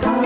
ప్రేమధార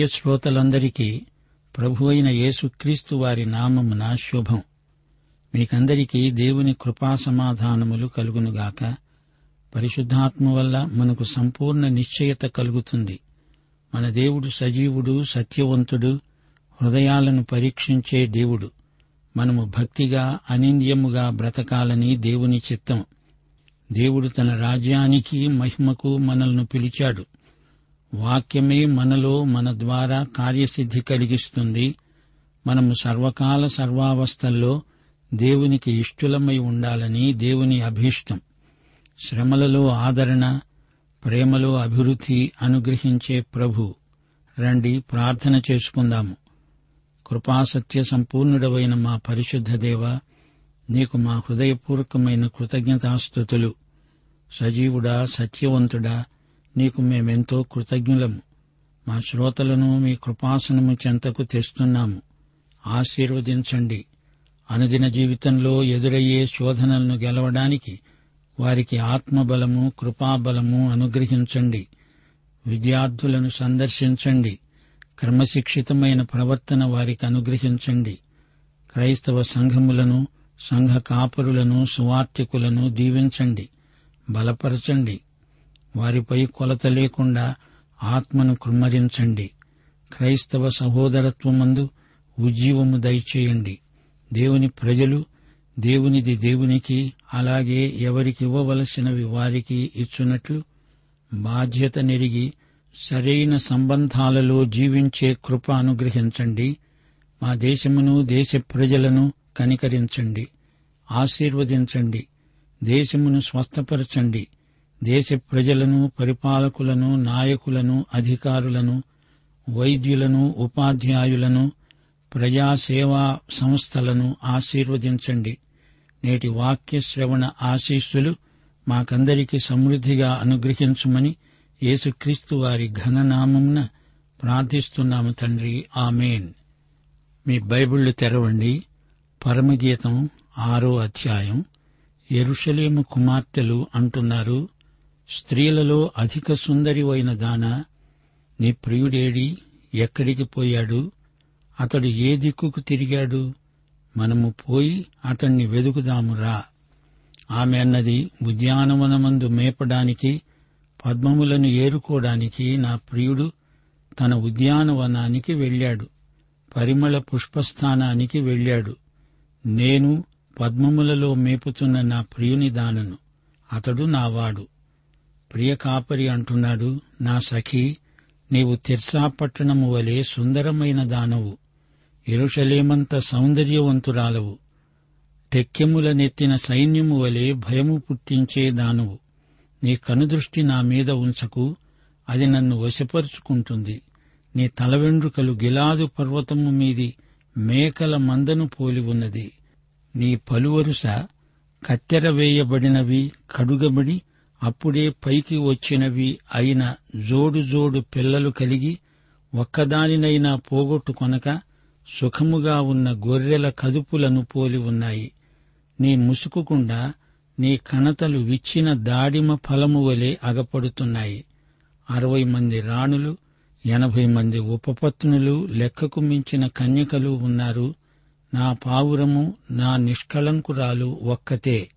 ప్రియ శ్రోతలందరికీ ప్రభు అయిన యేసుక్రీస్తు వారి నామమున శుభం. మీకందరికీ దేవుని కృపా సమాధానములు కలుగునుగాక. పరిశుద్ధాత్మ వల్ల మనకు సంపూర్ణ నిశ్చయత కలుగుతుంది. మన దేవుడు సజీవుడు సత్యవంతుడు హృదయాలను పరీక్షించే దేవుడు. మనము భక్తిగా అనింద్యముగా బ్రతకాలని దేవుని చిత్తం. దేవుడు తన రాజ్యానికి మహిమకు మనల్ని పిలిచాడు. వాక్యమే మనలో మన ద్వారా కార్యసిద్ధి కలిగిస్తుంది. మనము సర్వకాల సర్వావస్థల్లో దేవునికి ఇష్టలమై ఉండాలని దేవుని అభీష్టం. శ్రమలలో ఆదరణ ప్రేమలో అభివృద్ధి అనుగ్రహించే ప్రభు. రండి ప్రార్థన చేసుకుందాము. కృపాసత్య సంపూర్ణుడవైన మా పరిశుద్ధ దేవ నీకు మా హృదయపూర్వకమైన కృతజ్ఞతాస్థుతులు. సజీవుడా సత్యవంతుడా నీకు మేమెంతో కృతజ్ఞులము. మా శ్రోతలను మీ కృపాసనము చెంతకు తెస్తున్నాము. ఆశీర్వదించండి. అనుదిన జీవితంలో ఎదురయ్యే శోధనలను గెలవడానికి వారికి ఆత్మబలము కృపాబలము అనుగ్రహించండి. విద్యార్థులను సందర్శించండి. క్రమశిక్షితమైన ప్రవర్తన వారికి అనుగ్రహించండి. క్రైస్తవ సంఘములను సంఘ కాపరులను సువార్థికులను దీవించండి. బలపరచండి. వారిపై కొలత లేకుండా ఆత్మను కృమ్మరించండి. క్రైస్తవ సహోదరత్వమందు ఉజ్జీవము దయచేయండి. దేవుని ప్రజలు దేవునిది దేవునికి అలాగే ఎవరికి ఇవ్వవలసినవి వారికి ఇచ్చునట్లు బాధ్యత నెరిగి సరైన సంబంధాలలో జీవించే కృప అనుగ్రహించండి. మా దేశమును దేశ ప్రజలను కనికరించండి. ఆశీర్వదించండి. దేశమును స్వస్థపరచండి. దేశ ప్రజలను పరిపాలకులను నాయకులను అధికారులను వైద్యులను ఉపాధ్యాయులను ప్రజాసేవా సంస్థలను ఆశీర్వదించండి. నేటి వాక్య శ్రవణ ఆశీస్సులు మాకందరికీ సమృద్ధిగా అనుగ్రహించుమని యేసుక్రీస్తు వారి ఘననామంన ప్రార్థిస్తున్నాము తండ్రి. ఆమెన్. మీ బైబిళ్ళు తెరవండి. పరమగీతం ఆరో అధ్యాయం. ఎరుషలేము కుమార్తెలు అంటున్నారు స్త్రీలలో అధిక సుందరివైన దాన నీ ప్రియుడేడి ఎక్కడికి పోయాడు? అతడు ఏ దిక్కుకు తిరిగాడు? మనము పోయి అతణ్ణి వెదుకుదామురా ఆమె అన్నది ఉద్యానవనమందు మేపడానికి పద్మములను ఏరుకోవడానికి నా ప్రియుడు తన ఉద్యానవనానికి వెళ్ళాడు. పరిమళ పుష్పస్థానానికి వెళ్ళాడు. నేను పద్మములలో మేపుతున్న నా ప్రియుని దానను. అతడు నావాడు. ప్రియ కాపరి అంటున్నాడు నా సఖీ నీవు తిర్సా పట్టణము వలె సుందరమైన దానవు ఎరుషలేమంత సౌందర్యవంతురాలవు టెక్కెముల నెత్తిన సైన్యము వలె భయము పుట్టించే దానవు. నీ కనుదృష్టి నా మీద ఉంచకు అది నన్ను వశపరుచుకుంటుంది. నీ తల వెండ్రుకలు గిలాదు పర్వతము మీది మేకల మందను పోలి ఉన్నది. నీ పలువరుస కత్తెర వేయబడినవి కడుగబడి అప్పుడే పైకి వచ్చినవి అయిన జోడు జోడు పిల్లలు కలిగి ఒక్కదానినైనా పోగొట్టుకొనక సుఖముగా ఉన్న గొర్రెల కదుపులను పోలి ఉన్నాయి. నీ ముసుకుకుండా నీ కణతలు విచ్చిన దాడిమ ఫలము వలె అగపడుతున్నాయి. అరవై మంది రాణులు ఎనభై మంది ఉపపత్నులు లెక్కకు మించిన కన్యకలు ఉన్నారు. నా పావురము నా నిష్కళంకురాలు ఒక్కతే.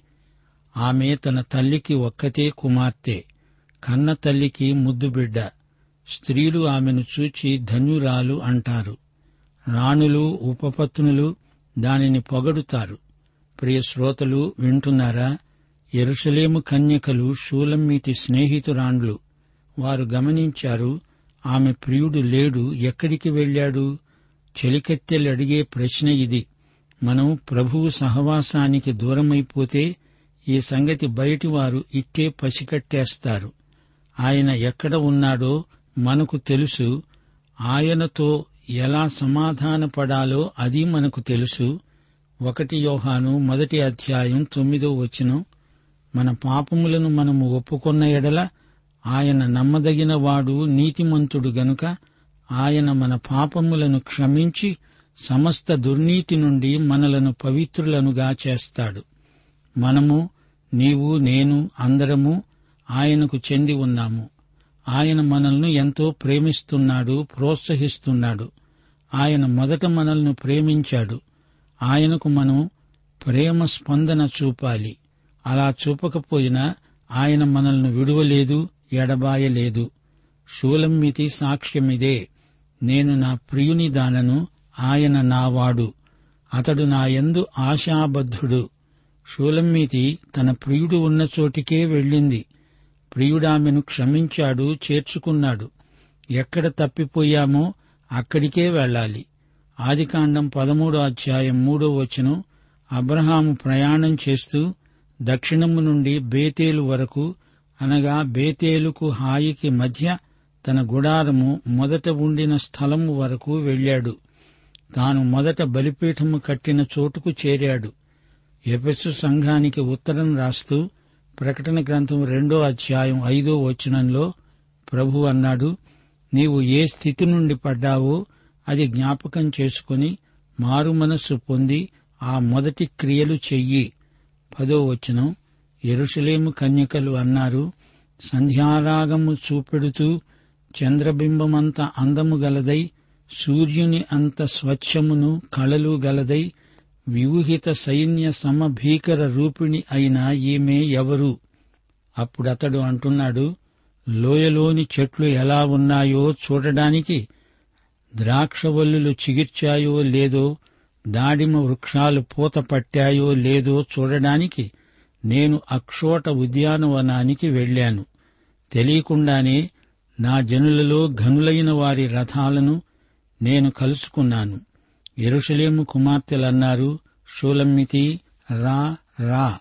ఆమె తన తల్లికి ఒక్కతే కుమార్తె కన్న తల్లికి ముద్దుబిడ్డ. స్త్రీలు ఆమెను చూచి ధన్యురాలు అంటారు. రాణులు ఉపపత్నులు దానిని పొగడుతారు. ప్రియ శ్రోతలు వింటున్నారా? ఎరుసలేము కన్యకలు షూలమ్మీతి స్నేహితురాండ్లు వారు గమనించారు ఆమె ప్రియుడు లేడు ఎక్కడికి వెళ్ళాడు? చెలికెత్తెలు అడిగే ప్రశ్న ఇది. మనం ప్రభువు సహవాసానికి దూరమైపోతే ఈ సంగతి బయటివారు ఇట్టే పసికట్టేస్తారు. ఆయన ఎక్కడ ఉన్నాడో మనకు తెలుసు. ఆయనతో ఎలా సమాధానపడాలో అది మనకు తెలుసు. ఒకటి యోహాను మొదటి అధ్యాయం తొమ్మిదో వచనం. మన పాపములను మనము ఒప్పుకొన్న ఎడల ఆయన నమ్మదగిన వాడు నీతిమంతుడు గనుక ఆయన మన పాపములను క్షమించి సమస్త దుర్నీతి నుండి మనలను పవిత్రులనుగా చేస్తాడు. మనము నీవు నేను అందరము ఆయనకు చెంది ఉన్నాము. ఆయన మనల్ని ఎంతో ప్రేమిస్తున్నాడు ప్రోత్సహిస్తున్నాడు. ఆయన మొదట మనల్ని ప్రేమించాడు. ఆయనకు మనం ప్రేమ స్పందన చూపాలి. అలా చూపకపోయినా ఆయన మనల్ని విడువలేదు ఎడబాయలేదు. షూలమ్మితి సాక్ష్యమిదే. నేను నా ప్రియుని దానను ఆయన నావాడు. అతడు నాయందు ఆశాబద్ధుడు. షూలమ్మీతి తన ప్రియుడు ఉన్న చోటికే వెళ్ళింది. ప్రియుడామెను క్షమించాడు చేర్చుకున్నాడు. ఎక్కడ తప్పిపోయామో అక్కడికే వెళ్ళాలి. ఆదికాండం పదమూడో అధ్యాయం మూడో వచనం అబ్రహాము ప్రయాణం చేస్తూ దక్షిణము నుండి బేతేలు వరకు అనగా బేతేలుకు హాయికి మధ్య తన గుడారము మొదట ఉండిన స్థలము వరకు వెళ్ళాడు. తాను మొదట బలిపీఠము కట్టిన చోటుకు చేరాడు. ఎపెసు సంఘానికి ఉత్తరం రాస్తూ ప్రకటన గ్రంథం రెండో అధ్యాయం ఐదో వచనంలో ప్రభు అన్నాడు నీవు ఏ స్థితి నుండి పడ్డావో అది జ్ఞాపకం చేసుకుని మారు మనస్సు పొంది ఆ మొదటి క్రియలు చెయ్యి. పదో వచనం. ఎరుషలేము కన్యకలు అన్నారు సంధ్యారాగము చూపెడుతూ చంద్రబింబమంత అందము గలదై సూర్యుని అంత స్వచ్ఛమును కళలు గలదై వ్యూహిత సైన్య సమభీకర రూపిణి అయిన ఈమె ఎవరు? అప్పుడతడు అంటున్నాడు లోయలోని చెట్లు ఎలా ఉన్నాయో చూడడానికి ద్రాక్షవల్లులు చిగిర్చాయో లేదో దాడిమ వృక్షాలు పూత పట్టాయో లేదో చూడడానికి నేను అక్షోట ఉద్యానవనానికి వెళ్ళాను. తెలియకుండానే నా జనులలో ఘనులైన వారి రథాలను నేను కలుసుకున్నాను. ఎరుషలేము కుమార్తెలన్నారు షూలమ్మితి రా రా.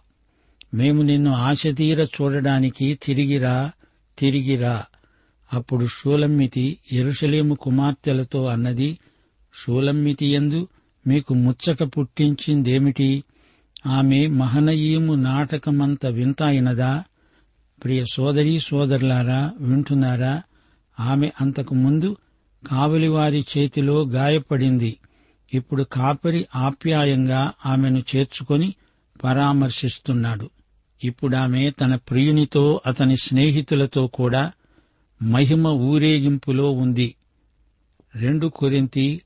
మేము నిన్ను ఆశతీర చూడడానికి తిరిగిరా తిరిగిరా అప్పుడు షూలమ్మితి ఎరుషలేము కుమార్తెలతో అన్నది షూలమ్మితి ఎందు మీకు ముచ్చట పుట్టించిందేమిటి? ఆమె మహనయీము నాటకమంత వింత అయినదా ప్రియ సోదరీ సోదరులారా వింటున్నారా? ఆమె అంతకు ముందు కావలివారి చేతిలో గాయపడింది. ఇప్పుడు కాపరి ఆప్యాయంగా ఆమెను చేర్చుకొని పరామర్శిస్తున్నాడు. ఇప్పుడామె తన ప్రియునితో అతని స్నేహితులతో కూడా మహిమ ఊరేగింపులో ఉంది. రెండు కొరింతి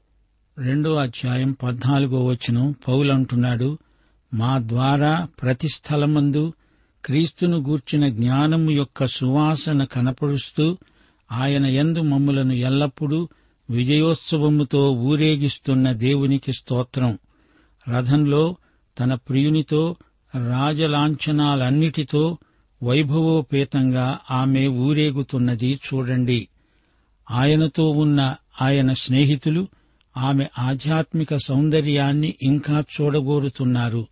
రెండో అధ్యాయం పద్నాలుగో వచనం పౌలంటున్నాడు మా ద్వారా ప్రతి స్థలమందు క్రీస్తును గూర్చిన జ్ఞానము యొక్క సువాసన కనపరుస్తూ ఆయన యందు మమ్ములను ఎల్లప్పుడూ విజయోత్సవముతో ఊరేగిస్తున్న దేవునికి స్తోత్రం. రథంలో తన ప్రియునితో రాజలాంఛనాలన్నిటితో వైభవోపేతంగా ఆమె ఊరేగుతున్నది చూడండి. ఆయనతో ఉన్న ఆయన స్నేహితులు ఆమె ఆధ్యాత్మిక సౌందర్యాన్ని ఇంకా చూడగోరుతున్నారు.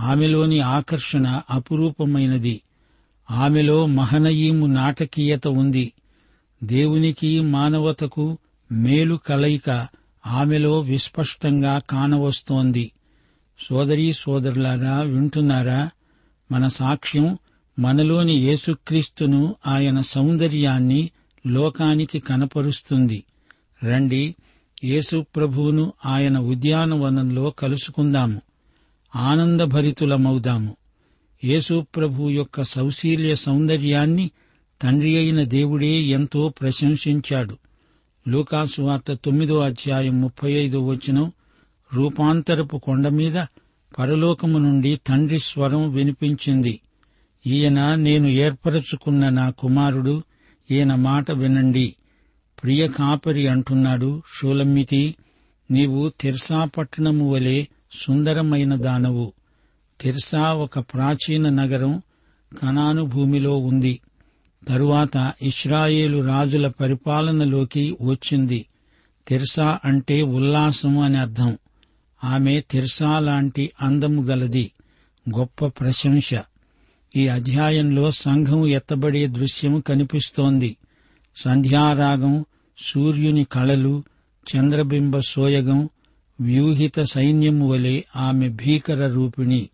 ఆమెలోని ఆకర్షణ అపురూపమైనది. ఆమెలో మహనయీము నాటకీయత ఉంది. దేవునికి మానవతకు మేలు కలయిక ఆమెలో విస్పష్టంగా కానవస్తోంది. సోదరీ సోదరులారా వింటున్నారా? మన సాక్ష్యం మనలోని యేసుక్రీస్తును ఆయన సౌందర్యాన్ని లోకానికి కనపరుస్తుంది. రండి యేసు ప్రభువును ఆయన ఉద్యానవనంలో కలుసుకుందాము. ఆనందభరితులమవుదాము. యేసు ప్రభు యొక్క సౌశీల్య సౌందర్యాన్ని తండ్రి అయిన దేవుడే ఎంతో ప్రశంసించాడు. లూకాసు వార్త తొమ్మిదో అధ్యాయం ముప్పై ఐదో వచనం రూపాంతరపు కొండ మీద పరలోకము నుండి తండ్రి స్వరం వినిపించింది. ఈయన నేను ఏర్పరచుకున్న నా కుమారుడు ఈయన మాట వినండి. ప్రియ కాపరి అంటున్నాడు షూలమ్మితి నీవు తిర్సా పట్టణము వలె సుందరమైన దానవు. తిర్సా ఒక ప్రాచీన నగరం కనాను భూమిలో ఉంది. తరువాత ఇస్రాయేలు రాజుల పరిపాలనలోకి వచ్చింది. తిర్సా అంటే ఉల్లాసం అని అర్థం. ఆమె తిర్సా లాంటి అందము గలది. గొప్ప ప్రశంస. ఈ అధ్యాయంలో సంఘం ఎత్తబడే దృశ్యం కనిపిస్తోంది. సంధ్యారాగం సూర్యుని కళలు చంద్రబింబ సోయగం వ్యూహిత సైన్యము వలె ఆమె భీకర రూపిణి.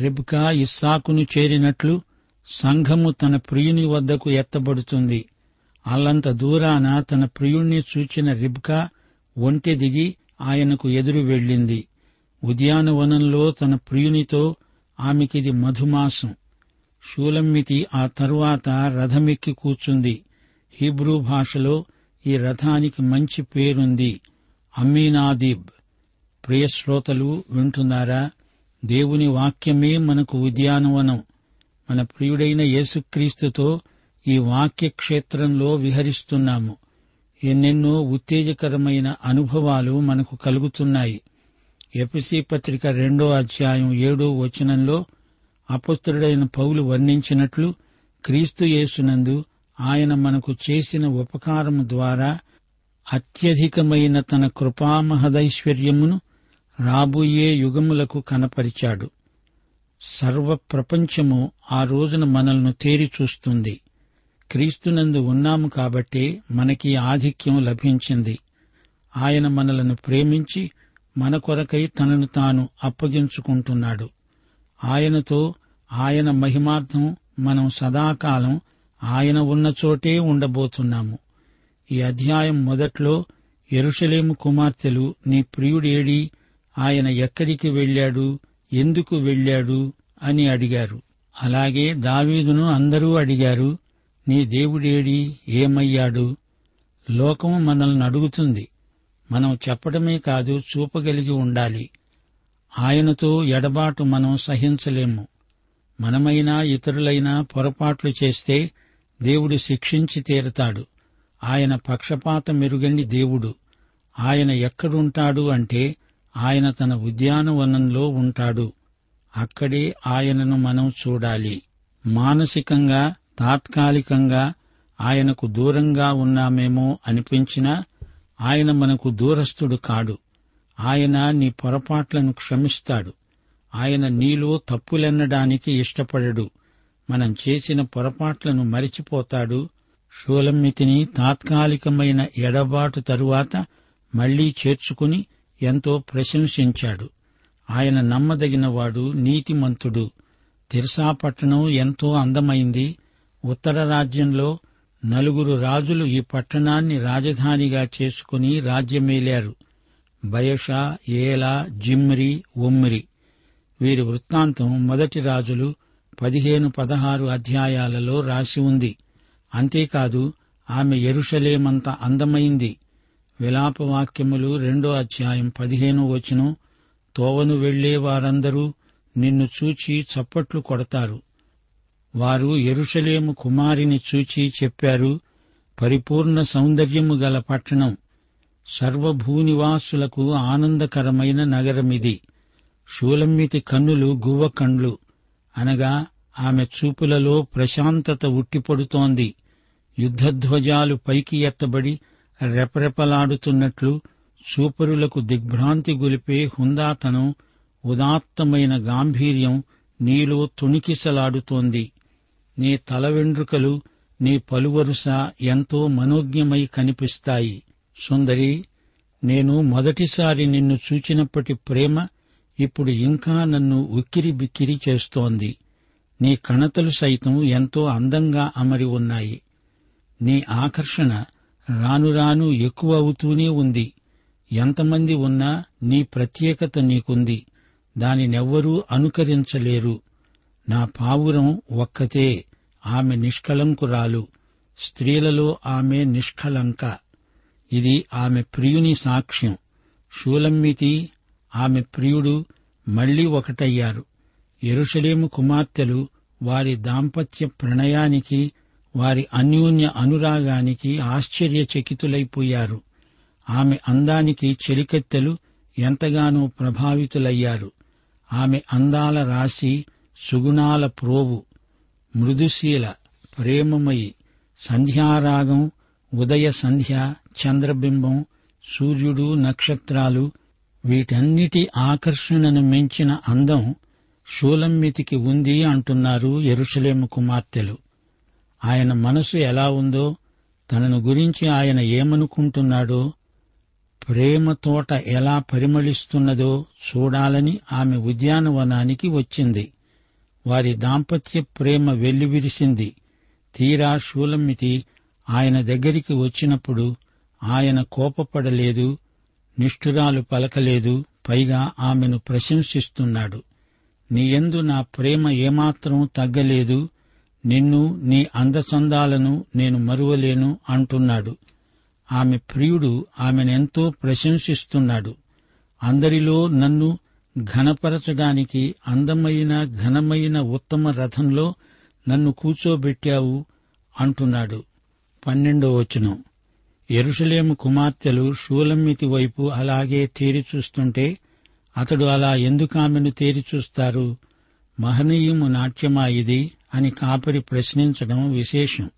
రిబ్కా ఇస్సాకును చేరినట్లు సంఘము తన ప్రియుని వద్దకు ఎత్తబడుతుంది. అల్లంత దూరాన తన ప్రియుణ్ణి చూచిన రిబ్కా ఒంటె దిగి ఆయనకు ఎదురు వెళ్ళింది. ఉద్యానవనంలో తన ప్రియునితో ఆమెకిది మధుమాసం. షూలమ్మితి ఆ తరువాత రథమెక్కి కూర్చుంది. హీబ్రూ భాషలో ఈ రథానికి మంచి పేరుంది. అమీనాదీబ్ ప్రియశ్రోతలు వింటున్నారా? దేవుని వాక్యమే మనకు ఉద్యానవనం. మన ప్రియుడైన యేసుక్రీస్తుతో ఈ వాక్య క్షేత్రంలో విహరిస్తున్నాము. ఎన్నెన్నో ఉత్తేజకరమైన అనుభవాలు మనకు కలుగుతున్నాయి. ఎపిసి పత్రిక రెండో అధ్యాయం ఏడో వచనంలో అపస్తుడైన పౌలు వర్ణించినట్లు క్రీస్తు యేసునందు ఆయన మనకు చేసిన ఉపకారము ద్వారా అత్యధికమైన తన కృపామహదైశ్వర్యమును రాబోయే యుగములకు కనపరిచాడు. సర్వ ప్రపంచము ఆ రోజున మనల్ని తేరి చూస్తుంది. క్రీస్తునందు ఉన్నాము కాబట్టే మనకి ఆధిక్యం లభించింది. ఆయన మనలను ప్రేమించి మన కొరకై తనను తాను అప్పగించుకుంటున్నాడు. ఆయనతో ఆయన మహిమార్థం మనం సదాకాలం ఆయన ఉన్న చోటే ఉండబోతున్నాము. ఈ అధ్యాయం మొదట్లో ఎరుషలేము కుమార్తెలు నీ ప్రియుడేడి ఆయన ఎక్కడికి వెళ్ళాడు? ఎందుకు వెళ్ళాడు అని అడిగారు. అలాగే దావీదును అందరూ అడిగారు నీ దేవుడేడి ఏమయ్యాడు? లోకం మనల్ని అడుగుతుంది. మనం చెప్పడమే కాదు చూపగలిగి ఉండాలి. ఆయనతో ఎడబాటు మనం సహించలేము. మనమైనా ఇతరులైనా పొరపాట్లు చేస్తే దేవుడు శిక్షించి తీరతాడు. ఆయన పక్షపాత మెరుగని దేవుడు. ఆయన ఎక్కడుంటాడు అంటే ఆయన తన ఉద్యానవనంలో ఉంటాడు. అక్కడే ఆయనను మనం చూడాలి. మానసికంగా తాత్కాలికంగా ఆయనకు దూరంగా ఉన్నామేమో అనిపించినా ఆయన మనకు దూరస్థుడు కాడు. ఆయన నీ పొరపాట్లను క్షమిస్తాడు. ఆయన నీలో తప్పులెన్నడానికి ఇష్టపడడు. మనం చేసిన పొరపాట్లను మరిచిపోతాడు. షూలమ్మితిని తాత్కాలికమైన ఎడబాటు తరువాత మళ్ళీ చేర్చుకుని ఎంతో ప్రశంసించాడు. ఆయన నమ్మదగినవాడు నీతిమంతుడు. తిర్సాపట్టణం ఎంతో అందమైంది. ఉత్తర రాజ్యంలో నలుగురు రాజులు ఈ పట్టణాన్ని రాజధానిగా చేసుకుని రాజ్యమేలారు. బయషా ఏలా జిమ్రి ఒమ్రి వీరి వృత్తాంతం మొదటి రాజులు పదిహేను పదహారు అధ్యాయాలలో రాసి ఉంది. అంతేకాదు ఆమె ఎరుషలేమంత అందమైంది. విలాపవాక్యములు రెండో అధ్యాయం పదిహేను వచనం తోవను వెళ్ళే వారందరూ నిన్ను చూచి చప్పట్లు కొడతారు. వారు ఎరుషలేము కుమారిని చూచి చెప్పారు పరిపూర్ణ సౌందర్యము గల పట్టణం సర్వభూనివాసులకు ఆనందకరమైన నగరమిది. షూలమ్మితి కన్నులు గువ్వ కండ్లు అనగా ఆమె చూపులలో ప్రశాంతత ఉట్టిపడుతోంది. యుద్ధధ్వజాలు పైకి ఎత్తబడి రెపరెపలాడుతున్నట్లు చూపరులకు దిగ్భ్రాంతి గొలిపే హుందాతనం ఉదాత్తమైన గాంభీర్యం నీలో తుణికిసలాడుతోంది. నీ తల వెండ్రుకలు నీ పలువరుస ఎంతో మనోజ్ఞమై కనిపిస్తాయి. సుందరి నేను మొదటిసారి నిన్ను చూచినప్పటి ప్రేమ ఇప్పుడు ఇంకా నన్ను ఉక్కిరి బిక్కిరి చేస్తోంది. నీ కణతలు సైతం ఎంతో అందంగా అమరి ఉన్నాయి. నీ ఆకర్షణ రాను రాను ఎక్కువ అవుతూనే ఉంది. ఎంతమంది ఉన్నా నీ ప్రత్యేకత నీకుంది. దానినెవ్వరూ అనుకరించలేరు. నా పావురం ఒక్కతే ఆమె నిష్కళంకురాలు స్త్రీలలో ఆమె నిష్కళంక. ఇది ఆమె ప్రియుని సాక్ష్యం. షూలమ్మితి ఆమె ప్రియుడు మళ్ళీ ఒకటయ్యారు. ఎరుషలేము కుమార్తెలు వారి దాంపత్య ప్రణయానికి వారి అన్యోన్య అనురాగానికి ఆశ్చర్యచకితులైపోయారు. ఆమె అందానికి చెలికెత్తెలు ఎంతగానో ప్రభావితులయ్యారు. ఆమె అందాల రాశి సుగుణాల ప్రోవు మృదుశీల ప్రేమమయి సంధ్యారాగం ఉదయ సంధ్య చంద్రబింబం సూర్యుడు నక్షత్రాలు వీటన్నిటి ఆకర్షణను మించిన అందం షూలమ్మితికి ఉంది అంటున్నారు ఎరుషలేము కుమార్తెలు. ఆయన మనసు ఎలా ఉందో తనను గురించి ఆయన ఏమనుకుంటున్నాడో ప్రేమ తోట ఎలా పరిమళిస్తున్నదో చూడాలని ఆమె ఉద్యానవనానికి వచ్చింది. వారి దాంపత్య ప్రేమ వెల్లివిరిసింది. తీరా షూలమ్మితి ఆయన దగ్గరికి వచ్చినప్పుడు ఆయన కోపపడలేదు నిష్ఠురాలు పలకలేదు పైగా ఆమెను ప్రశంసిస్తున్నాడు. నీయందు నా ప్రేమ ఏమాత్రం తగ్గలేదు నిన్ను నీ అందచందాలను నేను మరువలేను అంటున్నాడు. ఆమె ప్రియుడు ఆమెనెంతో ప్రశంసిస్తున్నాడు. అందరిలో నన్ను ఘనపరచడానికి అందమైన ఘనమైన ఉత్తమ రథంలో నన్ను కూర్చోబెట్టావు అంటున్నాడు. పన్నెండో వచనం. ఎరుషలేము కుమార్తెలు షూలమ్మితి వైపు అలాగే తేరి చూస్తుంటే అతడు అలా ఎందుకు ఆమెను తేరి చూస్తారు? మహనీయము నాట్యమా ఇది అని కాపరి ప్రశ్నించడం విశేషం.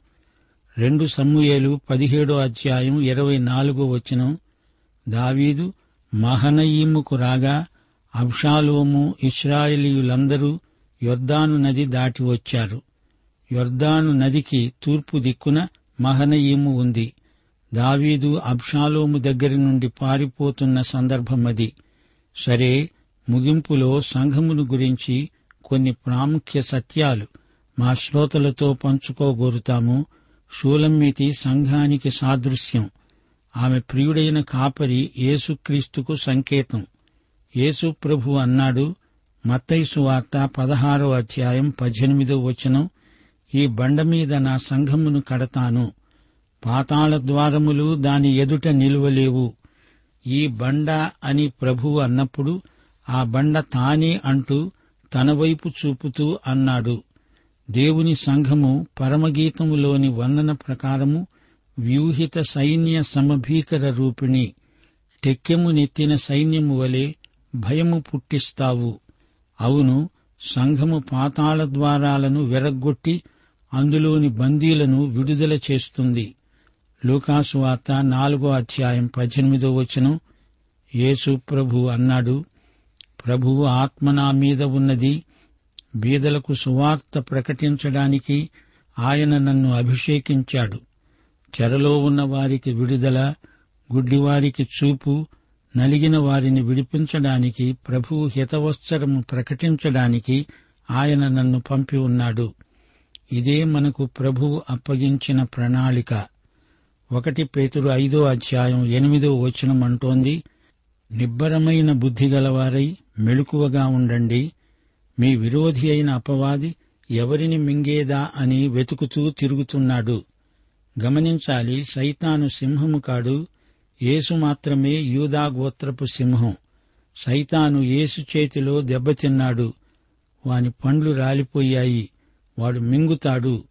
రెండు సమ్ముయేలు పదిహేడో అధ్యాయం ఇరవై నాలుగో వచనం. దావీదు మహనయీముకు రాగా అబ్షాలోము ఇస్రాయేలీయులందరూ యొర్దాను నది దాటి వచ్చారు. యొర్దాను నదికి తూర్పు దిక్కున మహనయీము ఉంది. దావీదు అబ్షాలోము దగ్గర నుండి పారిపోతున్న సందర్భమది సరే ముగింపులో సంఘమును గురించి కొన్ని ప్రాముఖ్య సత్యాలు. మా శ్రోతలతో పంచుకోగోరుతాము. షూలమ్మితి సంఘానికి సాదృశ్యం. ఆమె ప్రియుడైన కాపరి యేసుక్రీస్తుకు సంకేతం. యేసు ప్రభు అన్నాడు మత్తైసు వార్త పదహారో అధ్యాయం పద్దెనిమిదో వచనం ఈ బండ మీద నా సంఘమును కడతాను. పాతాళ ద్వారములు దాని ఎదుట నిలువలేవు. ఈ బండ అని ప్రభువు అన్నప్పుడు ఆ బండ తానే అంటూ తన వైపు చూపుతూ అన్నాడు. దేవుని సంఘము పరమగీతములోని వర్ణన ప్రకారము వ్యూహిత సైన్య సమభీకర రూపిణి. టెక్కెము నెత్తిన సైన్యము వలె భయము పుట్టిస్తావు. అవును సంఘము పాతాళ ద్వారాలను వెరగ్గొట్టి అందులోని బందీలను విడుదల చేస్తుంది. లూకాసు వార్త నాలుగో అధ్యాయం పద్దెనిమిదో వచనం. యేసు ప్రభు అన్నాడు ప్రభువు ఆత్మ నా మీద ఉన్నది బీదలకు సువార్త ప్రకటించడానికి ఆయన నన్ను అభిషేకించాడు. చెరలో ఉన్న వారికి విడుదల గుడ్డివారికి చూపు నలిగిన వారిని విడిపించడానికి ప్రభువు హితవత్సరము ప్రకటించడానికి ఆయన నన్ను పంపి ఉన్నాడు. ఇదే మనకు ప్రభువు అప్పగించిన ప్రణాళిక. ఒకటి పేతురు ఐదో అధ్యాయం ఎనిమిదో వచనం అంటోంది నిబ్బరమైన బుద్ధి గలవారై మెళుకువగా ఉండండి. మీ విరోధి అయిన అపవాది ఎవరిని మింగేదా అని వెతుకుతూ తిరుగుతున్నాడు. గమనించాలి సైతాను సింహము కాడు. యేసు మాత్రమే యూదా గోత్రపు సింహం. సైతాను యేసు చేతిలో దెబ్బతిన్నాడు వాని పండ్లు రాలిపోయాయి. వాడు మింగుతాడు.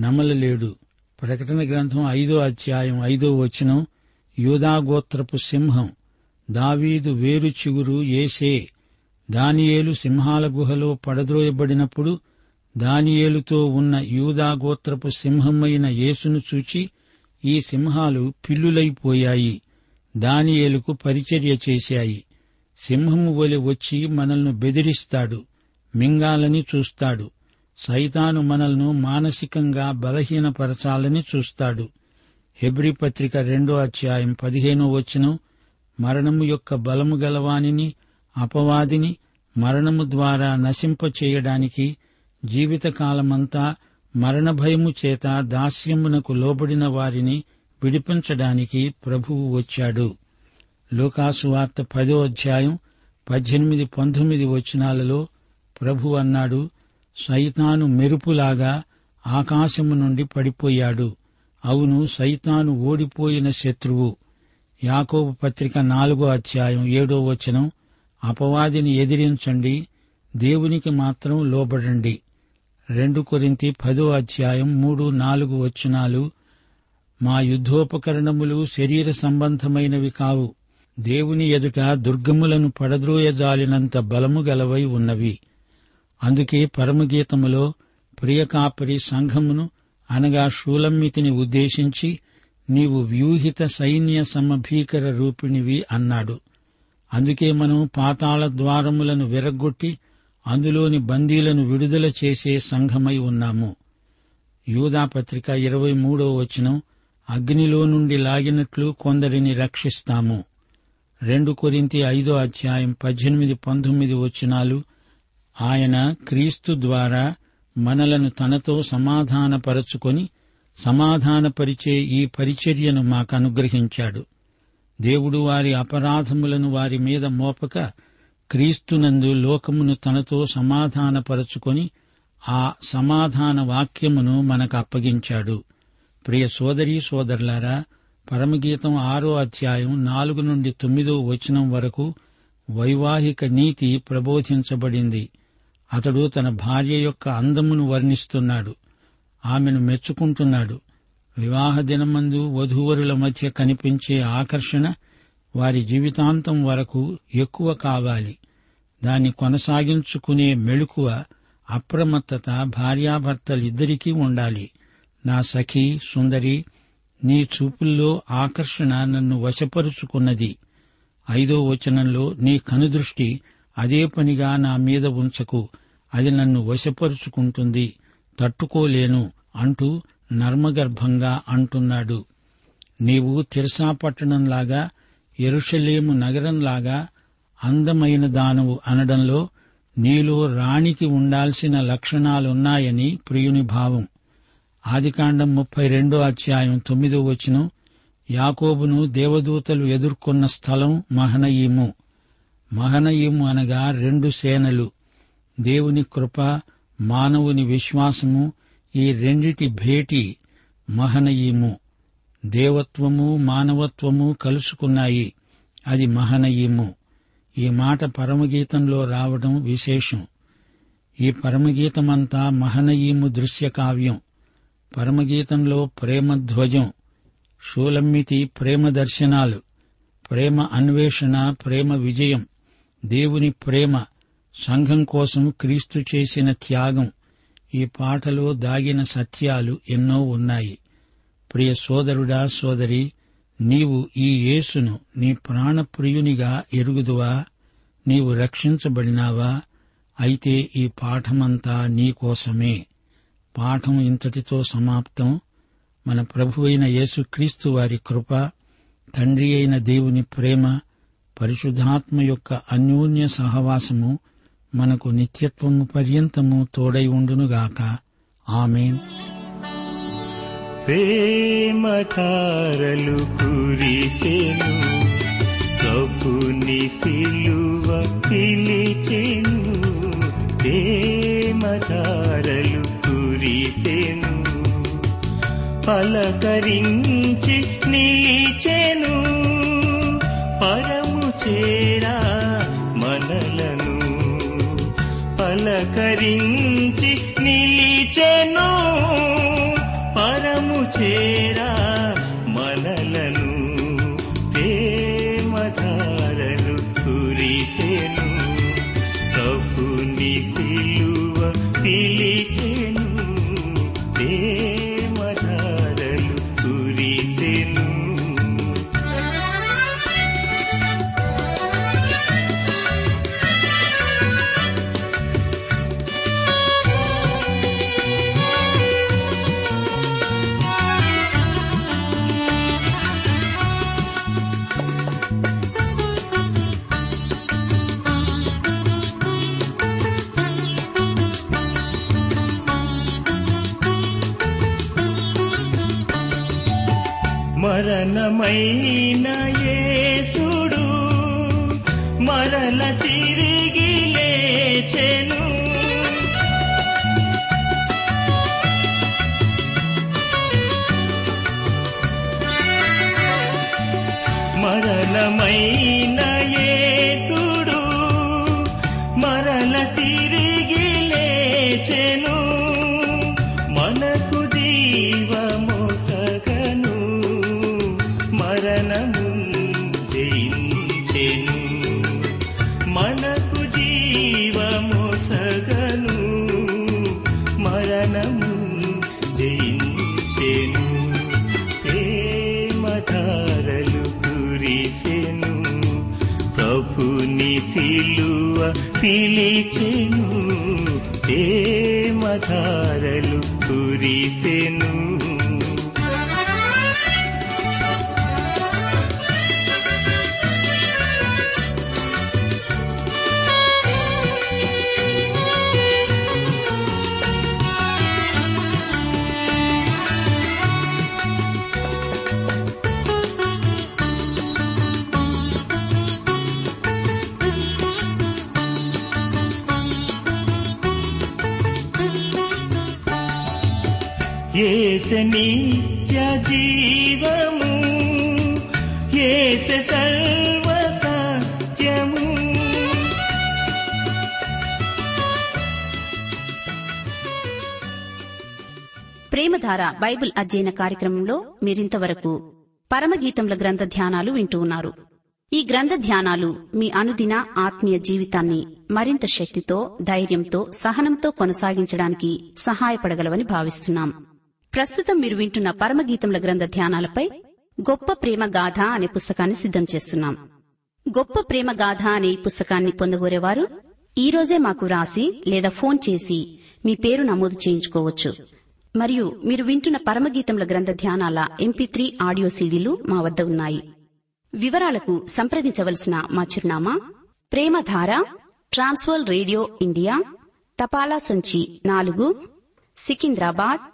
నమలలేడు. ప్రకటన గ్రంథం ఐదో అధ్యాయం ఐదో వచనం యూదాగోత్రపు సింహం. దావీదు వేరు చిగురు ఏసే దానియేలు సింహాల గుహలో పడద్రోయబడినప్పుడు దానియేలుతో ఉన్న యూదాగోత్రపు సింహమైన యేసును చూచి ఈ సింహాలు పిల్లులైపోయాయి. దానియేలుకు పరిచర్య చేశాయి. సింహము వలె వచ్చి మనల్ని బెదిరిస్తాడు. మింగాలని చూస్తాడు. సైతాను మనల్ను మానసికంగా బలహీనపరచాలని చూస్తాడు. హెబ్రి పత్రిక రెండో అధ్యాయం పదిహేనో వచనం మరణము యొక్క బలము గలవానిని అపవాదిని మరణము ద్వారా నశింపచేయడానికి జీవితకాలమంతా మరణ భయము చేత దాస్యమునకు లోబడిన వారిని విడిపించడానికి ప్రభువు వచ్చాడు. లోకాసువార్త పదో అధ్యాయం పద్దెనిమిది పంతొమ్మిది వచనాలలో ప్రభు అన్నాడు సైతాను మెరుపులాగా ఆకాశము నుండి పడిపోయాడు. అవును సైతాను ఓడిపోయిన శత్రువు. యాకోబు పత్రిక నాలుగో అధ్యాయం ఏడో వచనం అపవాదిని ఎదిరించండి. దేవునికి మాత్రం లోబడండి. రెండు కొరింతి పదో అధ్యాయం మూడు నాలుగు వచనాలు మా యుద్ధోపకరణములు శరీర సంబంధమైనవి కావు. దేవుని ఎదుట దుర్గములను పడద్రోయజాలినంత బలము గలవై ఉన్నవి. అందుకే పరమగీతములో ప్రియకాపరి సంఘమును అనగా షూలమ్మితిని ఉద్దేశించి నీవు వ్యూహిత సైన్య సమభీకర రూపిణివి అన్నాడు. అందుకే మనం పాతాళ ద్వారములను విరగ్గొట్టి అందులోని బందీలను విడుదల చేసే సంఘమై ఉన్నాము. యూదాపత్రిక ఇరవై మూడో వచనం అగ్నిలో నుండి లాగినట్లు కొందరిని రక్షిస్తాము. రెండు కొరింతి ఐదో అధ్యాయం పద్దెనిమిది పంతొమ్మిది వచనాలు ఆయన క్రీస్తు ద్వారా మనలను తనతో సమాధానపరచుకొని సమాధానపరిచే ఈ పరిచర్యను మాకనుగ్రహించాడు. దేవుడు వారి అపరాధములను వారి మీద మోపక క్రీస్తునందు లోకమును తనతో సమాధానపరచుకొని ఆ సమాధాన వాక్యమును మనకు అప్పగించాడు. ప్రియ సోదరీ సోదరులారా పరమగీతం ఆరో అధ్యాయం నాలుగు నుండి తొమ్మిదో వచనం వరకు వైవాహిక నీతి ప్రబోధించబడింది. అతడు తన భార్య యొక్క అందమును వర్ణిస్తున్నాడు. ఆమెను మెచ్చుకుంటున్నాడు. వివాహ దినమందు వధూవరుల మధ్య కనిపించే ఆకర్షణ వారి జీవితాంతం వరకు ఎక్కువ కావాలి. దాన్ని కొనసాగించుకునే మెళుకువ అప్రమత్తత భార్యాభర్తలిద్దరికీ ఉండాలి. నా సఖీ సుందరి నీ చూపుల్లో ఆకర్షణ నన్ను వశపరుచుకున్నది. ఐదో వచనంలో నీ కనుదృష్టి అదే పనిగా నా మీద ఉంచకు. అది నన్ను వశపరుచుకుంటుంది. తట్టుకోలేను అంటూ నర్మగర్భంగా అంటున్నాడు. నీవు తిరసా పట్టణంలాగా ఎరుషలేము నగరంలాగా అందమైన దానవు అనడంలో నీలో రాణికి ఉండాల్సిన లక్షణాలున్నాయని ప్రియుని భావం. ఆదికాండం ముప్పై రెండో అధ్యాయం తొమ్మిదో వచ్చిన యాకోబును దేవదూతలు ఎదుర్కొన్న స్థలం మహనయీము. మహనయీము అనగా రెండు సేనలు. దేవుని కృప మానవుని విశ్వాసము ఈ రెండిటి భేటీ మహనయీము. దేవత్వము మానవత్వము కలుసుకున్నాయి. అది మహనయీము. ఈ మాట పరమగీతంలో రావడం విశేషం. ఈ పరమగీతమంతా మహనయీము దృశ్య కావ్యం. పరమగీతంలో ప్రేమ ధ్వజం షూలమ్మితి ప్రేమ దర్శనాలు. ప్రేమ అన్వేషణ ప్రేమ విజయం. దేవుని ప్రేమ సంఘం కోసం క్రీస్తు చేసిన త్యాగం. ఈ పాటలో దాగిన సత్యాలు ఎన్నో ఉన్నాయి. ప్రియ సోదరుడా సోదరి నీవు ఈ యేసును నీ ప్రాణప్రియునిగా ఎరుగుదువా? నీవు రక్షించబడినావా? అయితే ఈ పాఠమంతా నీకోసమే పాఠం ఇంతటితో సమాప్తం. మన ప్రభు అయిన యేసుక్రీస్తు వారి కృప తండ్రి అయిన దేవుని ప్రేమ పరిశుద్ధాత్మ యొక్క అన్యోన్య సహవాసము మనకు నిత్యత్వము పర్యంతము తోడై ఉండునుగాక. ఆమెన్. ప్రేమధారలు కురిసెను కపుని సిలువ పిలిచెను ప్రేమధారలు కురిసెను పలకరించి నీచెను పరము చేరా పలకరించి నిలిచెను. మరణమైన యేసుడు మరల తిరిగి లేచెను. మరణమైన ప్రభుని సిలువ పిలిచెను ప్రేమధారలు కురిసెను. ఏస నిత్య జీవము ఏస సర్వ సత్యము. ప్రేమధార బైబిల్ అధ్యయన కార్యక్రమంలో మీరింతవరకు పరమగీతముల గ్రంథ ధ్యానాలు వింటూ ఉన్నారు. ఈ గ్రంథ ధ్యానాలు మీ అనుదిన ఆత్మీయ జీవితాన్ని మరింత శక్తితో ధైర్యంతో సహనంతో కొనసాగించడానికి సహాయపడగలవని భావిస్తున్నాం. ప్రస్తుతం మీరు వింటున్న పరమగీతముల గ్రంథ ధ్యానాలపై గొప్ప ప్రేమ గాథ అనే పుస్తకాన్ని సిద్ధం చేస్తున్నాం. గొప్ప ప్రేమ గాథ అనే ఈ పుస్తకాన్ని పొందగోరేవారు ఈ రోజే మాకు వ్రాసి లేదా ఫోన్ చేసి మీ పేరు నమోదు చేయించుకోవచ్చు. మరియు మీరు వింటున్న పరమగీతముల గ్రంథ ధ్యానాల ఎంపీ త్రీ ఆడియో సీడీలు మా వద్ద ఉన్నాయి. వివరాలకు సంప్రదించవలసిన మా చిరునామా ప్రేమధార ట్రాన్స్వల్ రేడియో ఇండియా తపాలా సంచి నాలుగు సికింద్రాబాద్